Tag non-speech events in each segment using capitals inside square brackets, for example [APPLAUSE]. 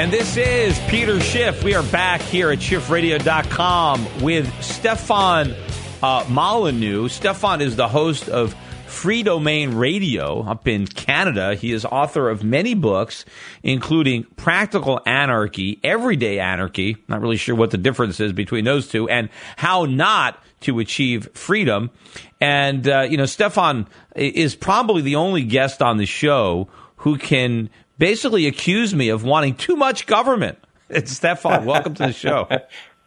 And this is Peter Schiff. We are back here at schiffradio.com with Stefan uh, Molyneux. Stefan is the host of Freedomain Radio up in Canada. He is author of many books, including Practical Anarchy, Everyday Anarchy. Not really sure what the difference is between those two, and How Not to Achieve Freedom. And, uh, you know, Stefan is probably the only guest on the show who can basically accuse me of wanting too much government. [LAUGHS] It's Stefan. Welcome to the show.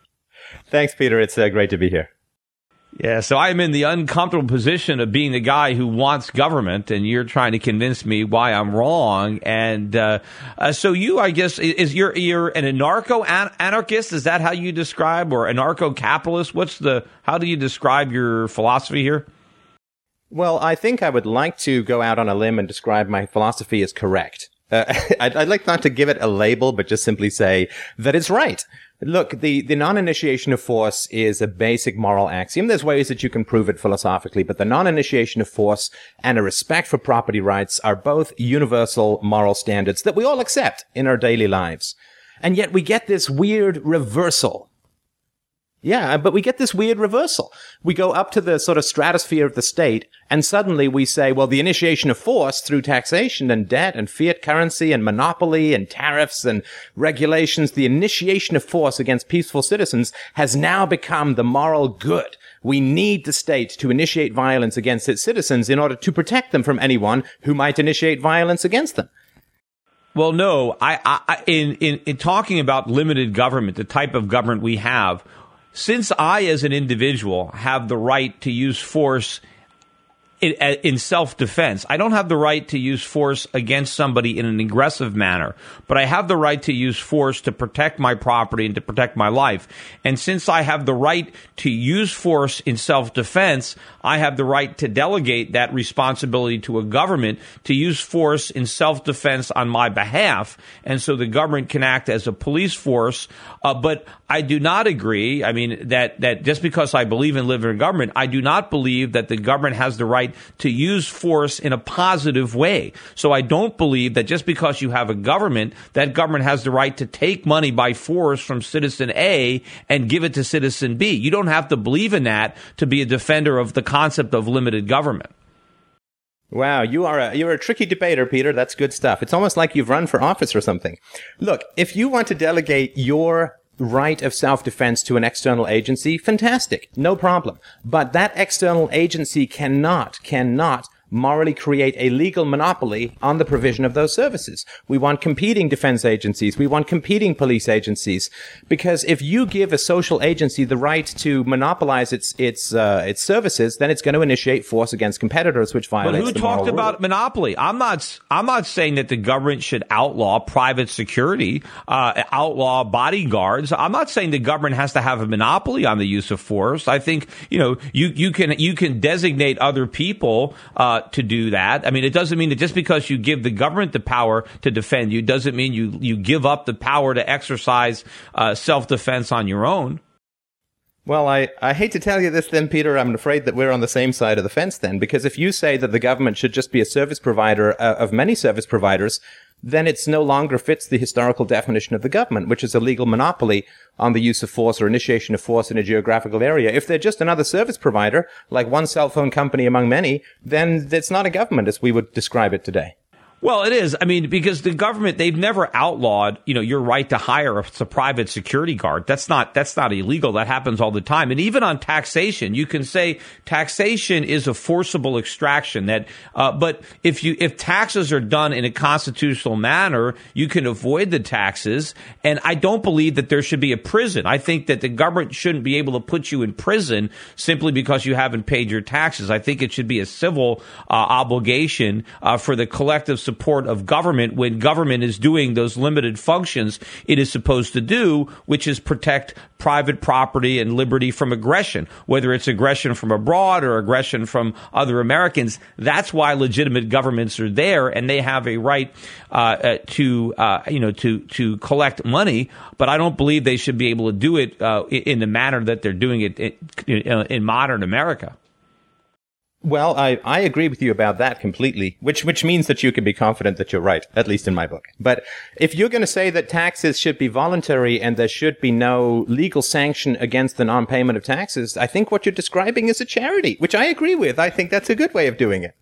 [LAUGHS] Thanks, Peter. It's uh, great to be here. Yeah, so I'm in the uncomfortable position of being the guy who wants government, and you're trying to convince me why I'm wrong. And uh, uh, so you, I guess, is you're you're an anarcho anarchist? Is that how you describe, or anarcho capitalist? What's the how do you describe your philosophy here? Well, I think I would like to go out on a limb and describe my philosophy as correct. Uh, [LAUGHS] I'd, I'd, like not to give it a label, but just simply say that it's right. Look, the, the non-initiation of force is a basic moral axiom. There's ways that you can prove it philosophically, but the non-initiation of force and a respect for property rights are both universal moral standards that we all accept in our daily lives. And yet we get this weird reversal yeah, but we get this weird reversal. We go up to the sort of stratosphere of the state, and suddenly we say, well, the initiation of force through taxation and debt and fiat currency and monopoly and tariffs and regulations, the initiation of force against peaceful citizens has now become the moral good. We need the state to initiate violence against its citizens in order to protect them from anyone who might initiate violence against them. Well, no, I, I in, in, in talking about limited government, the type of government we have, since I, as an individual, have the right to use force in, in self defense, I don't have the right to use force against somebody in an aggressive manner, but I have the right to use force to protect my property and to protect my life. And since I have the right to use force in self defense, I have the right to delegate that responsibility to a government to use force in self defense on my behalf. And so the government can act as a police force. Uh, but I do not agree. I mean, that, that just because I believe in living in government, I do not believe that the government has the right to use force in a positive way. So I don't believe that just because you have a government, that government has the right to take money by force from citizen A and give it to citizen B. You don't have to believe in that to be a defender of the concept of limited government. Wow, you are a you're a tricky debater, Peter. That's good stuff. It's almost like you've run for office or something. Look, if you want to delegate your right of self-defense to an external agency, fantastic, no problem. But that external agency cannot, cannot morally create a legal monopoly on the provision of those services. We want competing defense agencies. We want competing police agencies. Because if you give a social agency the right to monopolize its its uh, its services, then it's going to initiate force against competitors, which violates. But who talked about monopoly? I'm not. I'm not saying that the government should outlaw private security, uh, outlaw bodyguards. I'm not saying the government has to have a monopoly on the use of force. I think you know you you can you can designate other people. Uh, to do that. I mean, it doesn't mean that just because you give the government the power to defend you doesn't mean you you give up the power to exercise uh, self defense on your own. Well, I, I hate to tell you this then, Peter. I'm afraid that we're on the same side of the fence then, because if you say that the government should just be a service provider uh, of many service providers, then it's no longer fits the historical definition of the government, which is a legal monopoly on the use of force or initiation of force in a geographical area. If they're just another service provider, like one cell phone company among many, then it's not a government as we would describe it today. Well, it is. I mean, because the government they've never outlawed, you know, your right to hire a, a, private security guard. That's not that's not illegal. That happens all the time. And even on taxation, you can say taxation is a forcible extraction. That, uh, but if you if taxes are done in a constitutional manner, you can avoid the taxes. And I don't believe that there should be a prison. I think that the government shouldn't be able to put you in prison simply because you haven't paid your taxes. I think it should be a civil uh, obligation uh, for the collective support of government when government is doing those limited functions it is supposed to do, which is protect private property and liberty from aggression, whether it's aggression from abroad or aggression from other Americans. That's why legitimate governments are there, and they have a right uh, uh, to uh, you know to to collect money. But I don't believe they should be able to do it uh, in the manner that they're doing it in, in modern America. Well, I, I agree with you about that completely, which, which means that you can be confident that you're right, at least in my book. But if you're going to say that taxes should be voluntary and there should be no legal sanction against the non-payment of taxes, I think what you're describing is a charity, which I agree with. I think that's a good way of doing it.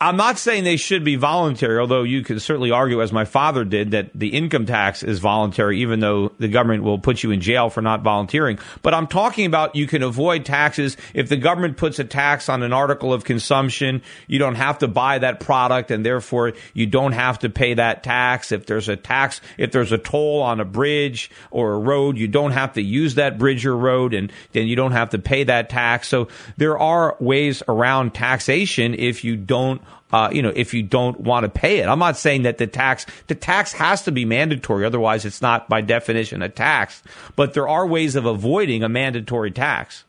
I'm not saying they should be voluntary, although you can certainly argue, as my father did, that the income tax is voluntary, even though the government will put you in jail for not volunteering. But I'm talking about you can avoid taxes. If the government puts a tax on an article of consumption, you don't have to buy that product and therefore you don't have to pay that tax. If there's a tax, if there's a toll on a bridge or a road, you don't have to use that bridge or road and then you don't have to pay that tax. So there are ways around taxation if you don't uh, you know, if you don't want to pay it. I'm not saying that the tax, the tax has to be mandatory. Otherwise, it's not by definition a tax. But there are ways of avoiding a mandatory tax.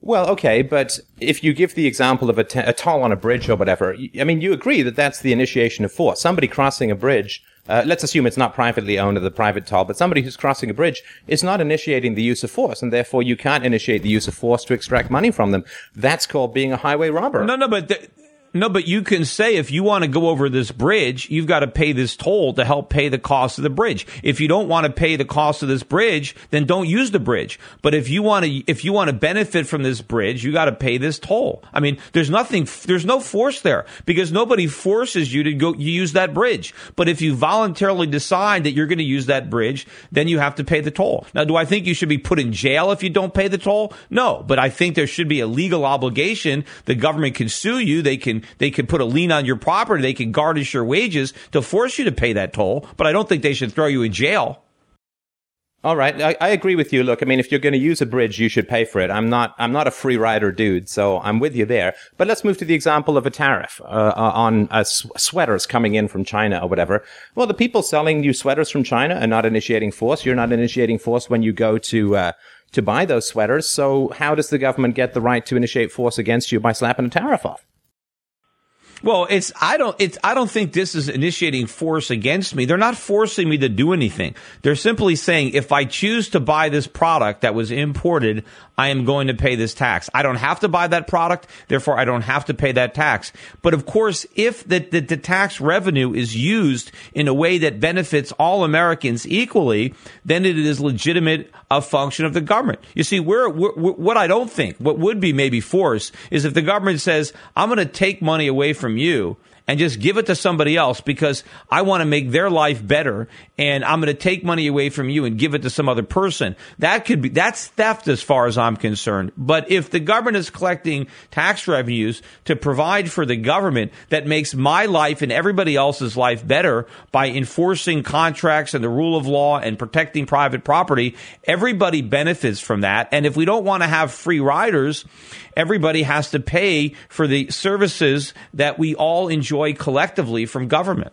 Well, okay, but if you give the example of a, t- a toll on a bridge or whatever, I mean, you agree that that's the initiation of force. Somebody crossing a bridge, uh, let's assume it's not privately owned or the private toll, but somebody who's crossing a bridge is not initiating the use of force, and therefore you can't initiate the use of force to extract money from them. That's called being a highway robber. No, no, but. No, but you can say if you want to go over this bridge, you've got to pay this toll to help pay the cost of the bridge. If you don't want to pay the cost of this bridge, then don't use the bridge. But if you want to, if you want to benefit from this bridge, you got to pay this toll. I mean, there's nothing, there's no force there because nobody forces you to go you use that bridge. But if you voluntarily decide that you're going to use that bridge, then you have to pay the toll. Now, do I think you should be put in jail if you don't pay the toll? No, but I think there should be a legal obligation. The government can sue you. They can they could put a lien on your property. They can garnish your wages to force you to pay that toll. But I don't think they should throw you in jail. All right, I, I, agree with you. Look, I mean, if you're going to use a bridge, you should pay for it. I'm not, I'm not a free rider dude, so I'm with you there. But let's move to the example of a tariff uh, uh on uh, sweaters coming in from China or whatever. Well, the people selling you sweaters from China are not initiating force. You're not initiating force when you go to uh, to buy those sweaters. So how does the government get the right to initiate force against you by slapping a tariff off? Well, it's I don't it's I don't think this is initiating force against me. They're not forcing me to do anything. They're simply saying if I choose to buy this product that was imported, I am going to pay this tax. I don't have to buy that product, therefore I don't have to pay that tax. But of course, if the, the, the tax revenue is used in a way that benefits all Americans equally, then it is legitimate a function of the government. You see, where, what I don't think, what would be maybe force, is if the government says, I'm going to take money away from from you and just give it to somebody else because I want to make their life better and I'm going to take money away from you and give it to some other person. That could be, that's theft as far as I'm concerned. But if the government is collecting tax revenues to provide for the government that makes my life and everybody else's life better by enforcing contracts and the rule of law and protecting private property, everybody benefits from that. And if we don't want to have free riders, everybody has to pay for the services that we all enjoy collectively from government.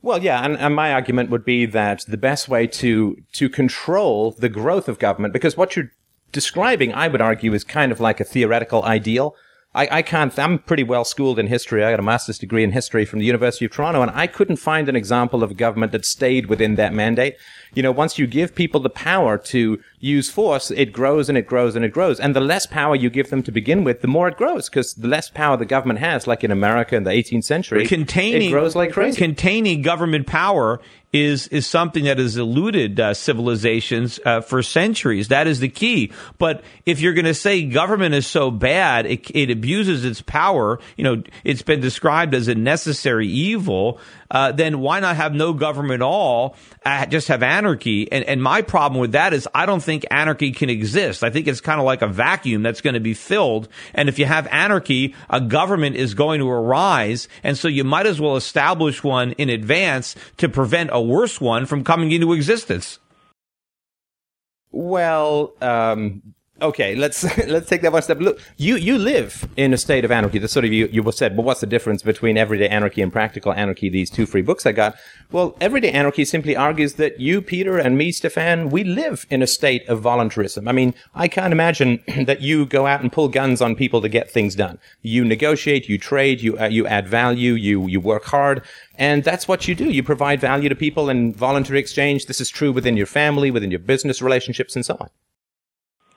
Well, yeah, and, and, my argument would be that the best way to to control the growth of government, because what you're describing, I would argue, is kind of like a theoretical ideal. I, I can't, I'm pretty well schooled in history. I got a master's degree in history from the University of Toronto, and I couldn't find an example of a government that stayed within that mandate. You know, once you give people the power to use force, it grows and it grows and it grows. And the less power you give them to begin with, the more it grows, because the less power the government has, like in America in the 18th century, containing, it grows like crazy. Containing government power is is something that has eluded uh, civilizations uh, for centuries. That is the key. But if you're going to say government is so bad, it, it, abuses its power. You know, it's been described as a necessary evil uh, then why not have no government at all? Uh, just have anarchy. And, and my problem with that is I don't think anarchy can exist. I think it's kind of like a vacuum that's going to be filled. And if you have anarchy, a government is going to arise. And so you might as well establish one in advance to prevent a worse one from coming into existence. Well, um, Okay, let's [LAUGHS] let's take that one step. Look, you you live in a state of anarchy. That's sort of you you said. Well, what's the difference between everyday anarchy and practical anarchy? These two free books I got. Well, everyday anarchy simply argues that you, Peter, and me, Stefan, we live in a state of voluntarism. I mean, I can't imagine [CLEARS THROAT] that you go out and pull guns on people to get things done. You negotiate, you trade, you uh, you add value, you you work hard. And that's what you do. You provide value to people in voluntary exchange. This is true within your family, within your business relationships, and so on.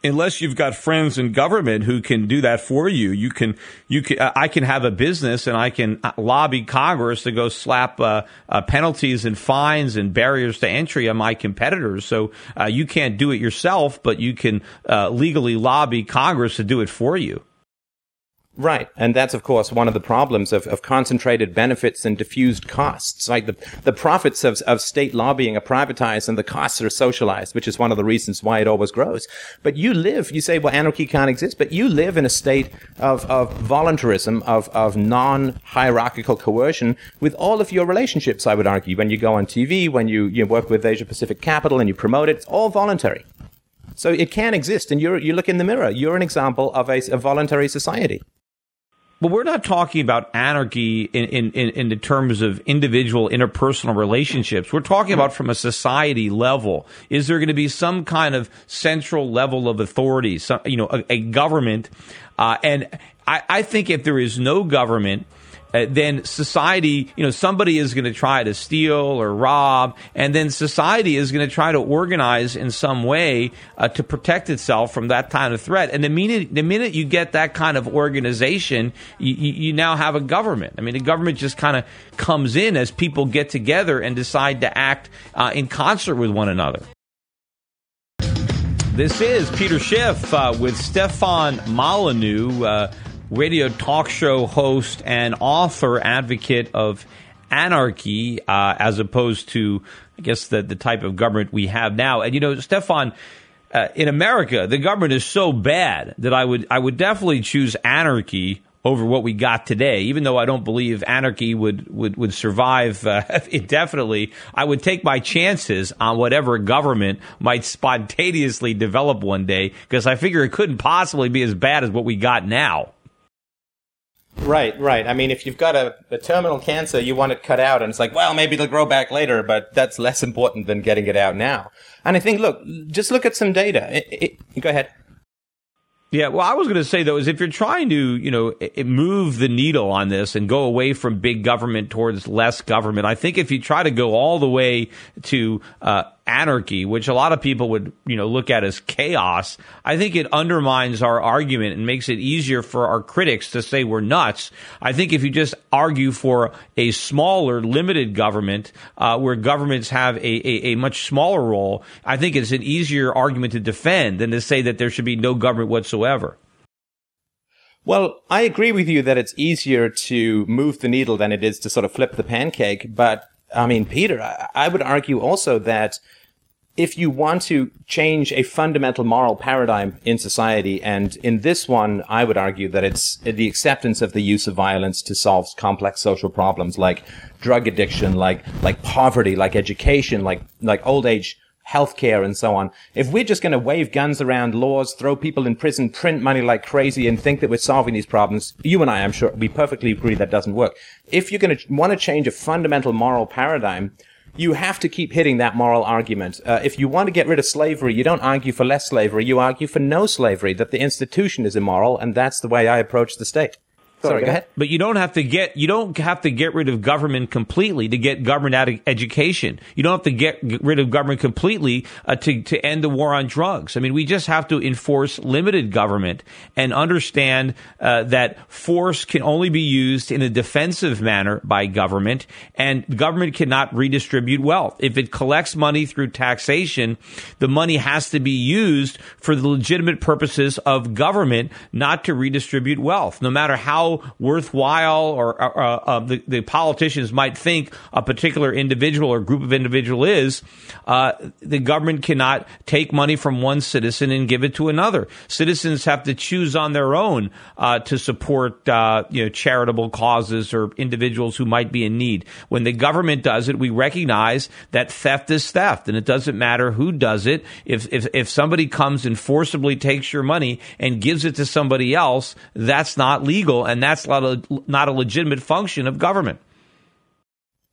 Unless you've got friends in government who can do that for you, you can, you can, I can have a business and I can uh, lobby Congress to go slap uh, uh, penalties and fines and barriers to entry on my competitors. So uh, you can't do it yourself, but you can uh, legally lobby Congress to do it for you. Right. And that's, of course, one of the problems of, of concentrated benefits and diffused costs. Like the, the profits of, of state lobbying are privatized and the costs are socialized, which is one of the reasons why it always grows. But you live, you say, well, anarchy can't exist, but you live in a state of, of voluntarism, of, of non-hierarchical coercion with all of your relationships, I would argue. When you go on TV, when you, you work with Asia Pacific Capital and you promote it, it's all voluntary. So it can exist. And you you look in the mirror. You're an example of a, a voluntary society. But we're not talking about anarchy in, in, in, the terms of individual interpersonal relationships. We're talking about from a society level. Is there going to be some kind of central level of authority, some, you know, a, a government? Uh, and I, I think if there is no government, uh, then society, you know, somebody is going to try to steal or rob, and then society is going to try to organize in some way uh, to protect itself from that kind of threat. And the minute the minute you get that kind of organization, you, you now have a government. I mean, the government just kind of comes in as people get together and decide to act uh, in concert with one another. This is Peter Schiff uh, with Stefan Molyneux uh, radio talk show host and author advocate of anarchy uh, as opposed to, I guess, the, the type of government we have now. And, you know, Stefan, uh, in America, the government is so bad that I would, I would definitely choose anarchy over what we got today. Even though I don't believe anarchy would would would survive uh, [LAUGHS] indefinitely, I would take my chances on whatever government might spontaneously develop one day because I figure it couldn't possibly be as bad as what we got now. Right, right. I mean, if you've got a, a, terminal cancer, you want it cut out, and it's like, well, maybe it'll grow back later, but that's less important than getting it out now. And I think, look, just look at some data. It, it, go ahead. Yeah, well, I was going to say though is if you're trying to, you know, move the needle on this and go away from big government towards less government, I think if you try to go all the way to uh, anarchy, which a lot of people would, you know, look at as chaos, I think it undermines our argument and makes it easier for our critics to say we're nuts. I think if you just argue for a smaller, limited government, uh, where governments have a, a, a, much smaller role, I think it's an easier argument to defend than to say that there should be no government whatsoever. Well, I agree with you that it's easier to move the needle than it is to sort of flip the pancake. But I mean, Peter, I, I would argue also that if you want to change a fundamental moral paradigm in society, and in this one, I would argue that it's the acceptance of the use of violence to solve complex social problems like drug addiction, like, like poverty, like education, like, like old age healthcare and so on. If we're just going to wave guns around laws, throw people in prison, print money like crazy and think that we're solving these problems, you and I, I'm sure, we perfectly agree that doesn't work. If you're going to want to change a fundamental moral paradigm, you have to keep hitting that moral argument. Uh, if you want to get rid of slavery, you don't argue for less slavery, you argue for no slavery, that the institution is immoral, and that's the way I approach the state. Sorry, go ahead. But you don't have to get you don't have to get rid of government completely to get government out of education. You don't have to get rid of government completely uh, to to end the war on drugs. I mean, we just have to enforce limited government and understand uh, that force can only be used in a defensive manner by government, and government cannot redistribute wealth. If it collects money through taxation, the money has to be used for the legitimate purposes of government, not to redistribute wealth. No matter how worthwhile or uh, uh, the, the, politicians might think a particular individual or group of individual is, uh, the government cannot take money from one citizen and give it to another. Citizens have to choose on their own uh, to support uh, you know charitable causes or individuals who might be in need. When the government does it, we recognize that theft is theft, and it doesn't matter who does it. If if if somebody comes and forcibly takes your money and gives it to somebody else, that's not legal, and that's not a, not a legitimate function of government.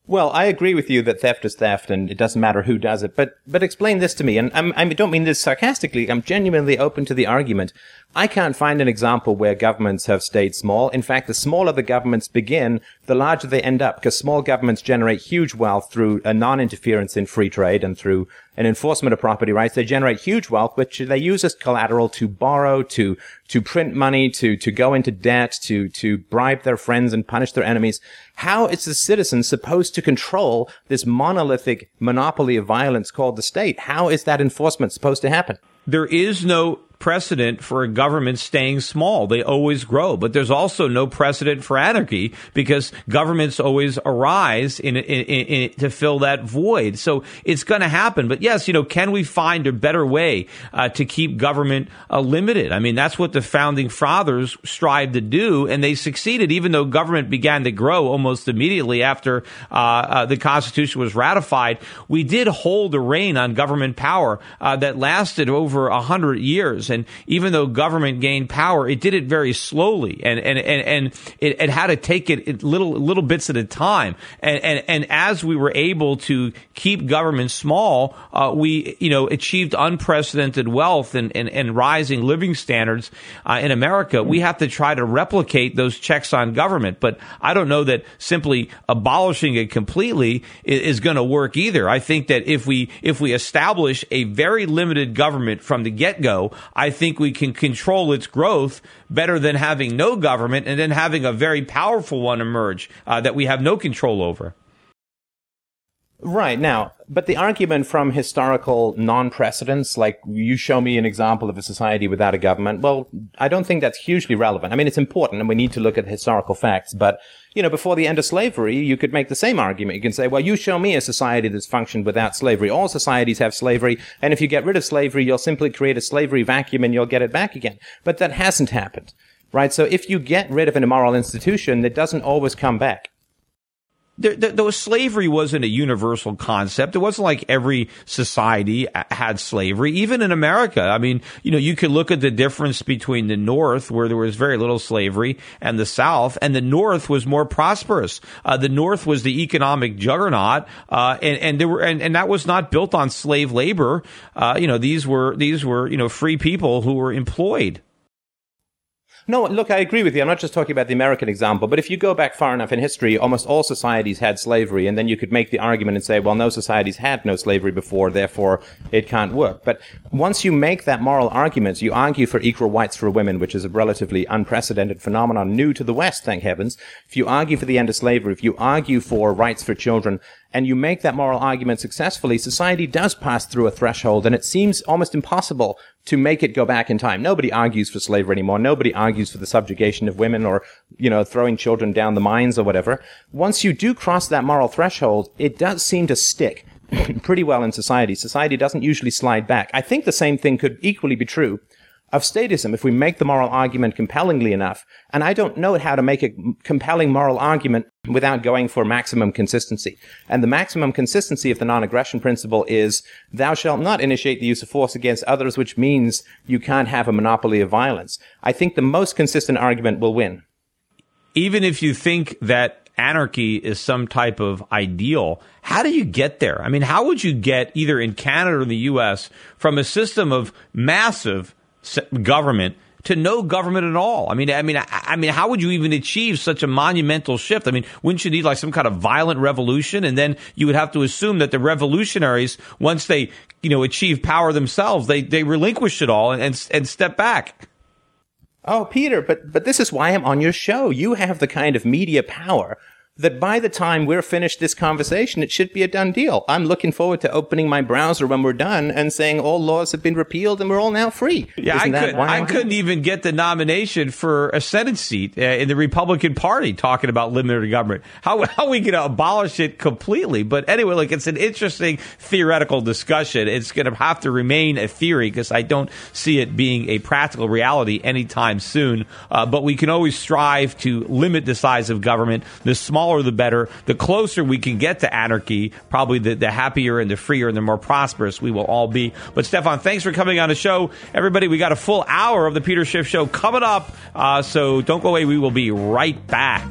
Well, I agree with you that theft is theft, and it doesn't matter who does it. But but explain this to me, and I'm, I don't mean this sarcastically. I'm genuinely open to the argument. I can't find an example where governments have stayed small. In fact, the smaller the governments begin, the larger they end up, because small governments generate huge wealth through a non-interference in free trade and through and enforcement of property rights. They generate huge wealth, which they use as collateral to borrow, to, to print money, to, to go into debt, to, to bribe their friends and punish their enemies. How is the citizen supposed to control this monolithic monopoly of violence called the state? How is that enforcement supposed to happen? There is no precedent for a government staying small. They always grow. But there's also no precedent for anarchy because governments always arise in, in, in, to fill that void. So it's going to happen. But yes, you know, can we find a better way uh, to keep government uh, limited? I mean, that's what the founding fathers strived to do, and they succeeded, even though government began to grow almost immediately after uh, uh the Constitution was ratified. We did hold a rein on government power uh, that lasted over a hundred And even though government gained power, it did it very slowly and, and, and, and it, it had to take it little, little bits at a time. And, and, and as we were able to keep government small, uh, we, you know, achieved unprecedented wealth and, and, and rising living standards uh, in America. We have to try to replicate those checks on government. But I don't know that simply abolishing it completely is, is going to work either. I think that if we, if we establish a very limited government from the get go, I think we can control its growth better than having no government and then having a very powerful one emerge uh, that we have no control over. Right now, but the argument from historical non-precedents, like you show me an example of a society without a government, well, I don't think that's hugely relevant. I mean, it's important and we need to look at historical facts, but, you know, before the end of slavery, you could make the same argument. You can say, well, you show me a society that's functioned without slavery. All societies have slavery, and if you get rid of slavery, you'll simply create a slavery vacuum and you'll get it back again. But that hasn't happened. Right? So if you get rid of an immoral institution, it doesn't always come back there, there, slavery wasn't a universal concept. It wasn't like every society had slavery, even in America. I mean, you know, you could look at the difference between the North, where there was very little slavery, and the South, and the North was more prosperous. Uh, the North was the economic juggernaut, uh, and, and there were, and, and that was not built on slave labor. Uh, you know, these were, these were, you know, free people who were employed. No, look, I agree with you. I'm not just talking about the American example, but if you go back far enough in history, almost all societies had slavery, and then you could make the argument and say, well, no societies had no slavery before, therefore it can't work. But once you make that moral argument, you argue for equal rights for women, which is a relatively unprecedented phenomenon, new to the West, thank heavens. If you argue for the end of slavery, if you argue for rights for children, and you make that moral argument successfully, society does pass through a threshold, and it seems almost impossible to make it go back in time. Nobody argues for slavery anymore. Nobody argues for the subjugation of women or, you know, throwing children down the mines or whatever. Once you do cross that moral threshold, it does seem to stick [LAUGHS] pretty well in society. Society doesn't usually slide back. I think the same thing could equally be true of statism if we make the moral argument compellingly enough. And I don't know how to make a compelling moral argument without going for maximum consistency. And the maximum consistency of the non-aggression principle is thou shalt not initiate the use of force against others, which means you can't have a monopoly of violence. I think the most consistent argument will win. Even if you think that anarchy is some type of ideal, how do you get there? I mean, how would you get either in Canada or the US from a system of massive government to no government at all. I mean, I mean, I, I, mean, how would you even achieve such a monumental shift? I mean, wouldn't you need like some kind of violent revolution? And then you would have to assume that the revolutionaries, once they, you know, achieve power themselves, they, they relinquish it all and, and, and step back. Oh, Peter, but, but this is why I'm on your show. You have the kind of media power that by the time we're finished this conversation, it should be a done deal. I'm looking forward to opening my browser when we're done and saying all laws have been repealed and we're all now free. Yeah, Isn't I, could, I couldn't even get the nomination for a Senate seat uh, in the Republican Party talking about limited government. How, [LAUGHS] how are we going to abolish it completely? But anyway, like it's an interesting theoretical discussion. It's going to have to remain a theory because I don't see it being a practical reality anytime soon. Uh, but we can always strive to limit the size of government. The small smaller the better. The closer we can get to anarchy, probably the, the happier and the freer and the more prosperous we will all be. But Stefan, thanks for coming on the show. Everybody, we got a full hour of the Peter Schiff Show coming up. Uh, so don't go away. We will be right back.